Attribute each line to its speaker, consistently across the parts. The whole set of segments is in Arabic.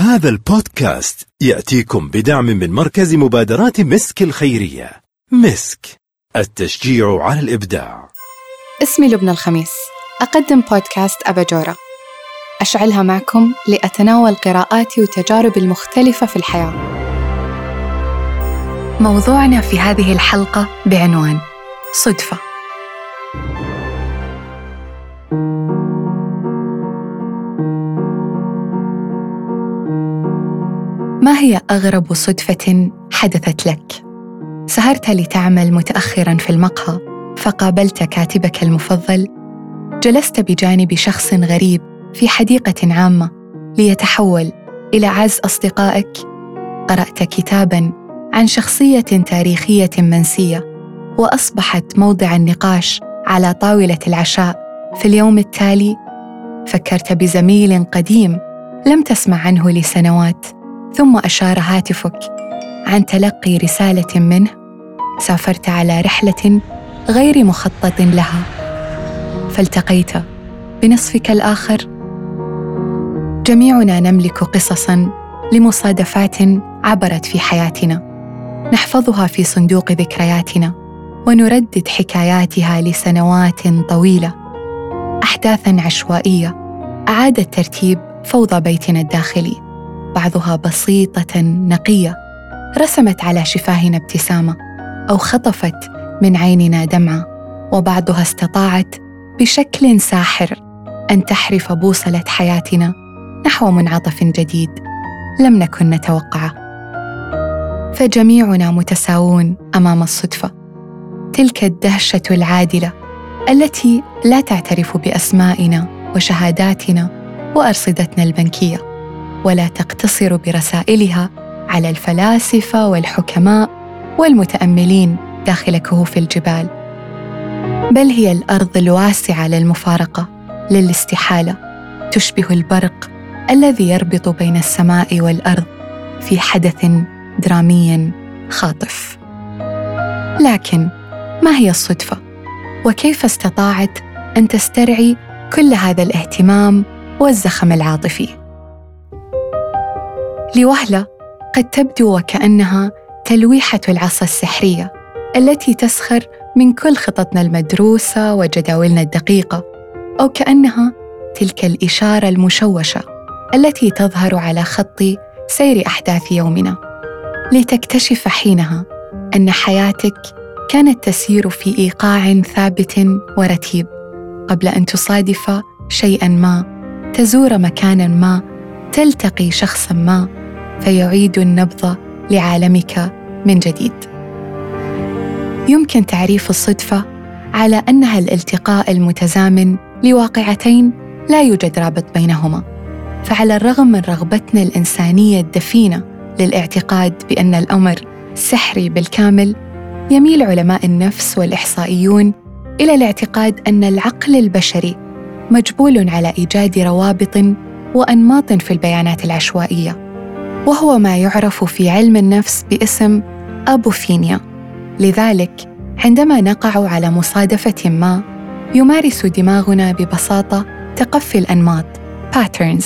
Speaker 1: هذا البودكاست يأتيكم بدعم من مركز مبادرات مسك الخيرية. مسك التشجيع على الإبداع.
Speaker 2: اسمي لبنى الخميس. أقدم بودكاست أباجورة. أشعلها معكم لأتناول قراءاتي وتجاربي المختلفة في الحياة. موضوعنا في هذه الحلقة بعنوان صدفة. ما هي أغرب صدفة حدثت لك؟ سهرت لتعمل متأخرا في المقهى فقابلت كاتبك المفضل. جلست بجانب شخص غريب في حديقة عامة ليتحول إلى عز أصدقائك. قرأت كتابا عن شخصية تاريخية منسية وأصبحت موضع النقاش على طاولة العشاء في اليوم التالي. فكرت بزميل قديم لم تسمع عنه لسنوات. ثم أشار هاتفك عن تلقي رسالة منه. سافرت على رحلة غير مخطط لها. فالتقيت بنصفك الآخر. جميعنا نملك قصصا لمصادفات عبرت في حياتنا. نحفظها في صندوق ذكرياتنا. ونردد حكاياتها لسنوات طويلة. احداثا عشوائية أعادت ترتيب فوضى بيتنا الداخلي. بعضها بسيطة نقية رسمت على شفاهنا ابتسامة أو خطفت من عيننا دمعة وبعضها استطاعت بشكل ساحر أن تحرف بوصلة حياتنا نحو منعطف جديد لم نكن نتوقعه. فجميعنا متساوون أمام الصدفة. تلك الدهشة العادلة التي لا تعترف بأسمائنا وشهاداتنا وأرصدتنا البنكية. ولا تقتصر برسائلها على الفلاسفة والحكماء والمتأملين داخل كهوف الجبال. بل هي الأرض الواسعة للمفارقة للاستحالة. تشبه البرق الذي يربط بين السماء والأرض في حدث درامي خاطف. لكن ما هي الصدفة؟ وكيف استطاعت أن تسترعي كل هذا الاهتمام والزخم العاطفي؟ لوهلة قد تبدو وكأنها تلويحة العصا السحرية التي تسخر من كل خططنا المدروسة وجداولنا الدقيقة أو كأنها تلك الإشارة المشوشة التي تظهر على خط سير أحداث يومنا. لتكتشف حينها أن حياتك كانت تسير في إيقاع ثابت ورتيب قبل أن تصادف شيئا ما تزور مكانا ما تلتقي شخصا ما. فيعيد النبض لعالمك من جديد. يمكن تعريف الصدفة على أنها الالتقاء المتزامن لواقعتين لا يوجد رابط بينهما. فعلى الرغم من رغبتنا الإنسانية الدفينة للاعتقاد بأن الأمر سحري بالكامل يميل علماء النفس والإحصائيون إلى الاعتقاد أن العقل البشري مجبول على إيجاد روابط وأنماط في البيانات العشوائية. وهو ما يعرف في علم النفس باسم أبوفينيا. لذلك عندما نقع على مصادفة ما يمارس دماغنا ببساطة تقفي الانماط patterns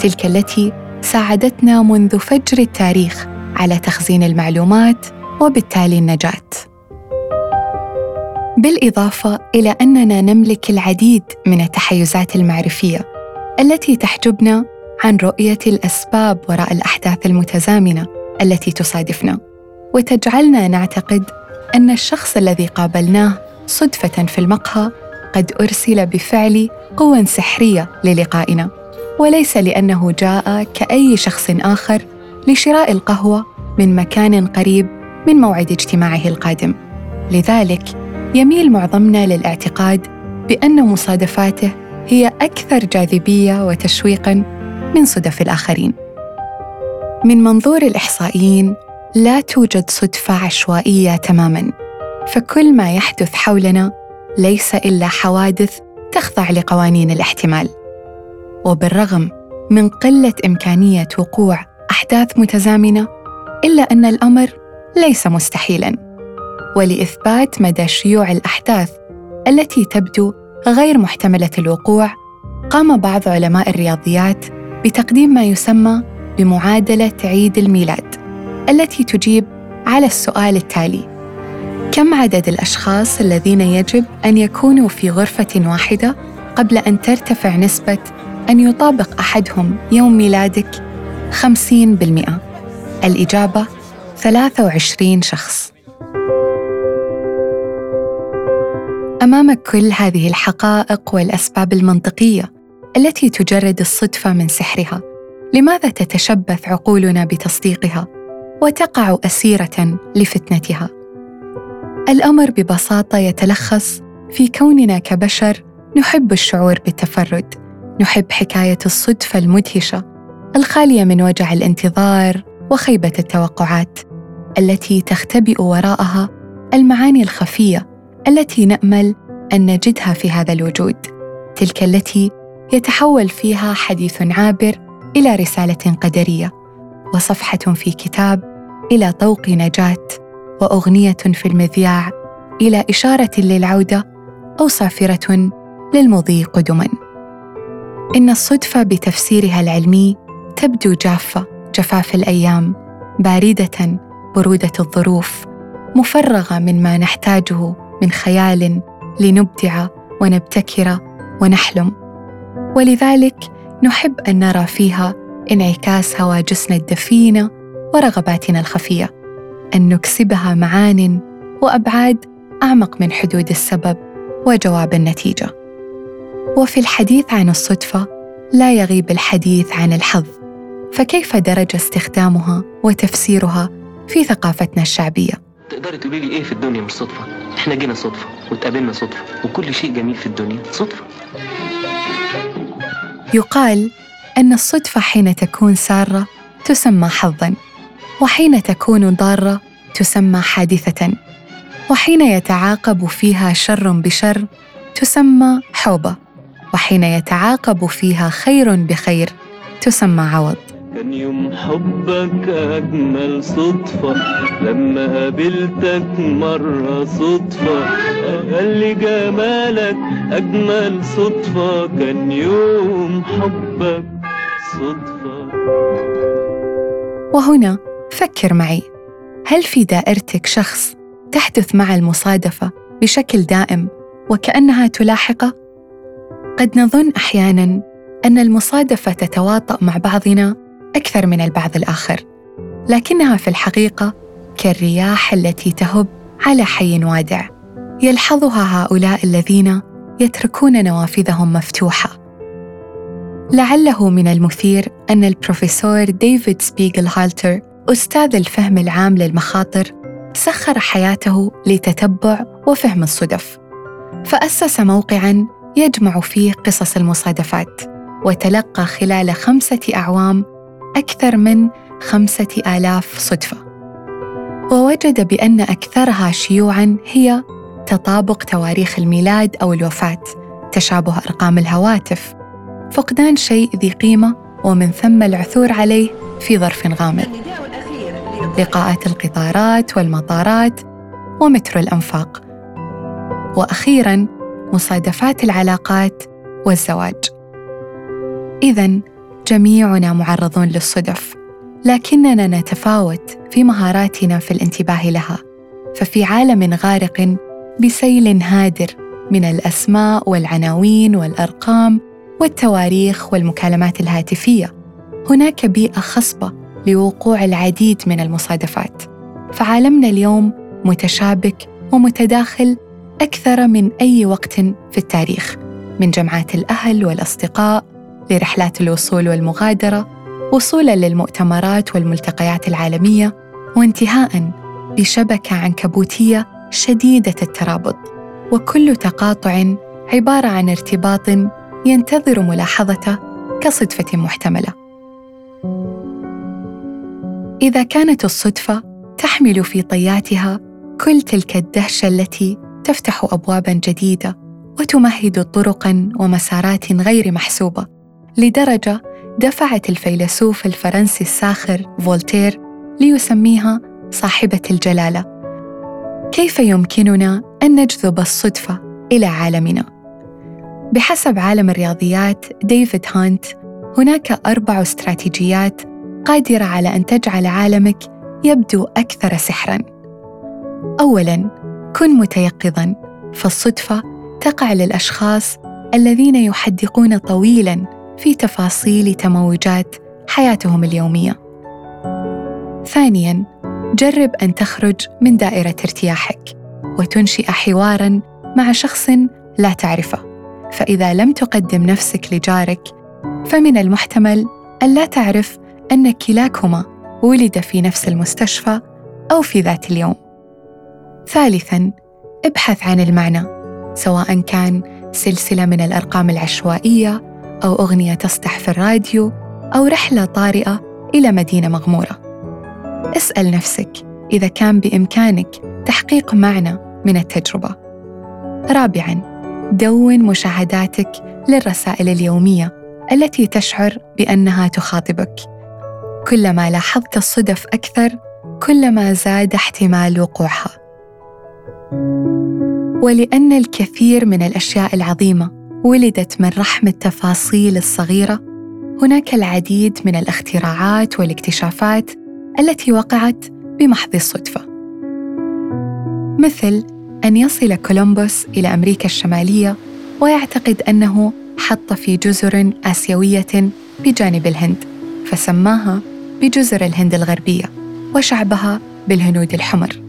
Speaker 2: تلك التي ساعدتنا منذ فجر التاريخ على تخزين المعلومات وبالتالي النجاة. بالإضافة إلى أننا نملك العديد من التحيزات المعرفية التي تحجبنا عن رؤية الأسباب وراء الأحداث المتزامنة التي تصادفنا. وتجعلنا نعتقد أن الشخص الذي قابلناه صدفة في المقهى قد أرسل بفعل قوى سحرية للقائنا. وليس لأنه جاء كأي شخص آخر لشراء القهوة من مكان قريب من موعد اجتماعه القادم. لذلك يميل معظمنا للاعتقاد بأن مصادفاته هي أكثر جاذبية وتشويقا من صدف الآخرين. من منظور الإحصائيين لا توجد صدفة عشوائية تماما. فكل ما يحدث حولنا ليس إلا حوادث تخضع لقوانين الاحتمال. وبالرغم من قلة إمكانية وقوع أحداث متزامنة إلا أن الأمر ليس مستحيلا. ولإثبات مدى شيوع الأحداث التي تبدو غير محتملة الوقوع قام بعض علماء الرياضيات بتقديم ما يسمى بمعادلة عيد الميلاد التي تجيب على السؤال التالي كم عدد الأشخاص الذين يجب أن يكونوا في غرفة واحدة قبل أن ترتفع نسبة أن يطابق أحدهم يوم ميلادك 50% الإجابة 23 شخص. أمام كل هذه الحقائق والأسباب المنطقية التي تجرد الصدفة من سحرها. لماذا تتشبث عقولنا بتصديقها وتقع أسيرة لفتنتها؟ الأمر ببساطة يتلخص في كوننا كبشر نحب الشعور بالتفرد نحب حكاية الصدفة المدهشة الخالية من وجع الانتظار وخيبة التوقعات التي تختبئ وراءها المعاني الخفية التي نأمل أن نجدها في هذا الوجود. تلك التي يتحول فيها حديث عابر إلى رسالة قدرية وصفحة في كتاب إلى طوق نجاة وأغنية في المذياع إلى إشارة للعودة أو صافرة للمضي قدما إن الصدفة بتفسيرها العلمي تبدو جافة جفاف الأيام باردة برودة الظروف مفرغة من ما نحتاجه من خيال لنبدع ونبتكر ونحلم. ولذلك نحب أن نرى فيها انعكاس هواجسنا الدفينة ورغباتنا الخفية. أن نكسبها معان وأبعاد أعمق من حدود السبب وجواب النتيجة. وفي الحديث عن الصدفة لا يغيب الحديث عن الحظ. فكيف درج استخدامها وتفسيرها في ثقافتنا الشعبية؟
Speaker 3: تقدري تقولي لي إيه في الدنيا مش صدفة؟ إحنا جينا صدفة واتقابلنا صدفة وكل شيء جميل في الدنيا صدفة.
Speaker 2: يقال أن الصدفة حين تكون سارة تسمى حظا وحين تكون ضارة تسمى حادثة وحين يتعاقب فيها شر بشر تسمى حوبة وحين يتعاقب فيها خير بخير تسمى عوض.
Speaker 4: يوم حبك أجمل صدفة لما قابلتك مرة صدفة. لي جمالك أجمل صدفة كان يوم حبك صدفة.
Speaker 2: وهنا فكر معي هل في دائرتك شخص تحدث مع المصادفة بشكل دائم وكأنها تلاحقه؟ قد نظن أحيانا أن المصادفة تتواطأ مع بعضنا أكثر من البعض الآخر لكنها في الحقيقة كالرياح التي تهب على حي وادع. يلحظها هؤلاء الذين يتركون نوافذهم مفتوحة. لعله من المثير أن البروفيسور ديفيد سبيغل هالتر أستاذ الفهم العام للمخاطر سخر حياته لتتبع وفهم الصدف. فأسس موقعا يجمع فيه قصص المصادفات وتلقى خلال خمسة أعوام أكثر من خمسة آلاف صدفة. ووجد بأن أكثرها شيوعاً هي تطابق تواريخ الميلاد أو الوفاة تشابه أرقام الهواتف فقدان شيء ذي قيمة ومن ثم العثور عليه في ظرف غامض. لقاءات القطارات والمطارات ومترو الأنفاق. وأخيراً مصادفات العلاقات والزواج. إذا جميعنا معرضون للصدف لكننا نتفاوت في مهاراتنا في الانتباه لها ففي عالم غارق بسيل هادر من الأسماء والعناوين والأرقام والتواريخ والمكالمات الهاتفية. هناك بيئة خصبة لوقوع العديد من المصادفات فعالمنا اليوم متشابك ومتداخل أكثر من أي وقت في التاريخ من جمعات الأهل والأصدقاء لرحلات الوصول والمغادرة وصولا للمؤتمرات والملتقيات العالمية وانتهاء بشبكة عنكبوتية شديدة الترابط وكل تقاطع عبارة عن ارتباط ينتظر ملاحظته كصدفة محتملة. إذا كانت الصدفة تحمل في طياتها كل تلك الدهشة التي تفتح أبوابا جديدة وتمهد طرقا ومسارات غير محسوبة لدرجة دفعت الفيلسوف الفرنسي الساخر فولتير ليسميها صاحبة الجلالة. كيف يمكننا أن نجذب الصدفة إلى عالمنا؟ بحسب عالم الرياضيات ديفيد هانت، هناك أربع استراتيجيات قادرة على أن تجعل عالمك يبدو أكثر سحراً. أولاً، كن متيقظاً، فالصدفة تقع للأشخاص الذين يحدقون طويلاً في تفاصيل تموجات حياتهم اليومية. ثانياً، جرب أن تخرج من دائرة ارتياحك وتنشئ حواراً مع شخص لا تعرفه، فإذا لم تقدم نفسك لجارك، فمن المحتمل أن لا تعرف أن كلاكما ولد في نفس المستشفى أو في ذات اليوم. ثالثاً، ابحث عن المعنى، سواء كان سلسلة من الأرقام العشوائية أو أغنية تصدح في الراديو أو رحلة طارئة إلى مدينة مغمورة. اسأل نفسك إذا كان بإمكانك تحقيق معنى من التجربة. رابعاً، دون مشاهداتك للرسائل اليومية التي تشعر بأنها تخاطبك. كلما لاحظت الصدف أكثر، كلما زاد احتمال وقوعها. ولأن الكثير من الأشياء العظيمة ولدت من رحم التفاصيل الصغيرة، هناك العديد من الاختراعات والاكتشافات التي وقعت بمحض الصدفة. مثل أن يصل كولومبوس إلى أمريكا الشمالية ويعتقد أنه حط في جزر آسيوية بجانب الهند، فسماها بجزر الهند الغربية وشعبها بالهنود الحمر.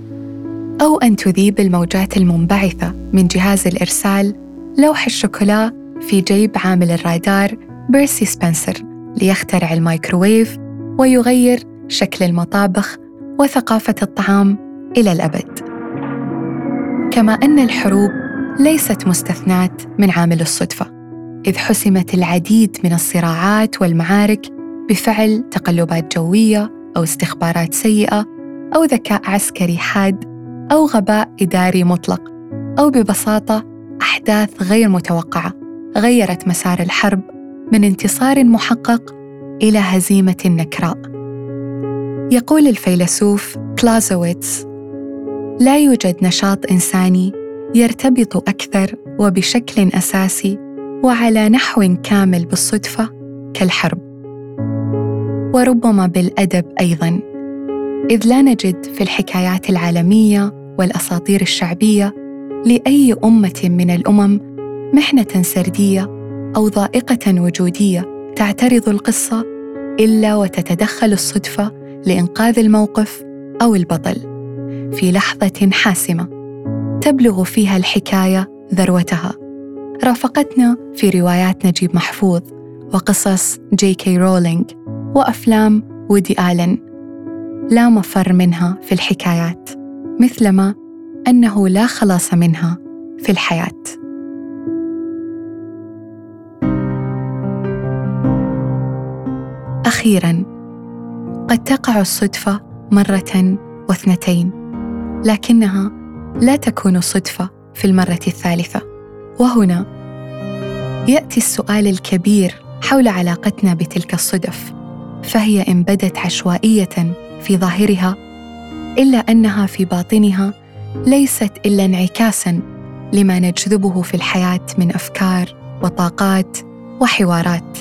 Speaker 2: أو أن تذيب الموجات المنبعثة من جهاز الإرسال لوح الشوكولا في جيب عامل الرادار بيرسي سبنسر ليخترع الميكروويف ويغير شكل المطابخ وثقافة الطعام إلى الأبد. كما أن الحروب ليست مستثناة من عامل الصدفة، إذ حسمت العديد من الصراعات والمعارك بفعل تقلبات جوية أو استخبارات سيئة أو ذكاء عسكري حاد أو غباء إداري مطلق أو ببساطة أحداث غير متوقعة غيرت مسار الحرب من انتصار محقق إلى هزيمة نكراء. يقول الفيلسوف كلازويتس: لا يوجد نشاط إنساني يرتبط أكثر وبشكل أساسي وعلى نحو كامل بالصدفة كالحرب. وربما بالأدب أيضاً إذ لا نجد في الحكايات العالمية والأساطير الشعبية لأي أمة من الأمم محنة سردية أو ضائقة وجودية تعترض القصة إلا وتتدخل الصدفة لإنقاذ الموقف أو البطل في لحظة حاسمة تبلغ فيها الحكاية ذروتها. رافقتنا في روايات نجيب محفوظ وقصص جي كي رولينج وأفلام وودي آلن لا مفر منها في الحكايات مثلما أنه لا خلاص منها في الحياة. أخيرا قد تقع الصدفة مرة واثنتين لكنها لا تكون صدفة في المرة الثالثة. وهنا يأتي السؤال الكبير حول علاقتنا بتلك الصدف فهي إن بدت عشوائية في ظاهرها إلا أنها في باطنها ليست إلا انعكاسا لما نجذبه في الحياة من أفكار وطاقات وحوارات.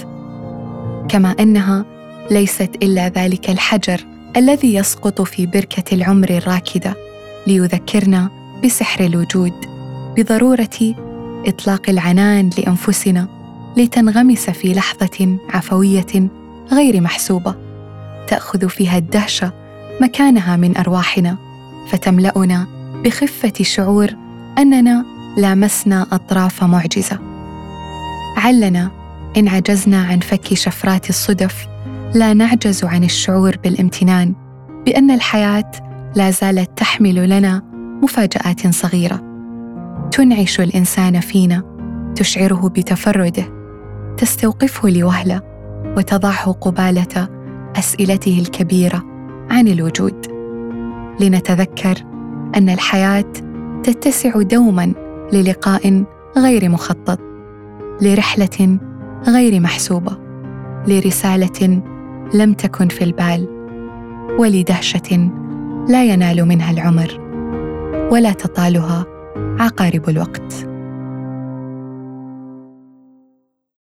Speaker 2: كما أنها ليست إلا ذلك الحجر الذي يسقط في بركة العمر الراكدة ليذكرنا بسحر الوجود بضرورة إطلاق العنان لأنفسنا لتنغمس في لحظة عفوية غير محسوبة. تأخذ فيها الدهشة مكانها من أرواحنا فتملأنا بخفة شعور أننا لامسنا أطراف معجزة. علنا إن عجزنا عن فك شفرات الصدف لا نعجز عن الشعور بالامتنان بأن الحياة لا زالت تحمل لنا مفاجآت صغيرة. تنعش الإنسان فينا تشعره بتفرده تستوقفه لوهلة وتضعه قبالة أسئلته الكبيرة عن الوجود. لنتذكر أن الحياة تتسع دوما للقاء غير مخطط لرحلة غير محسوبة لرسالة لم تكن في البال ولدهشة لا ينال منها العمر ولا تطالها عقارب الوقت.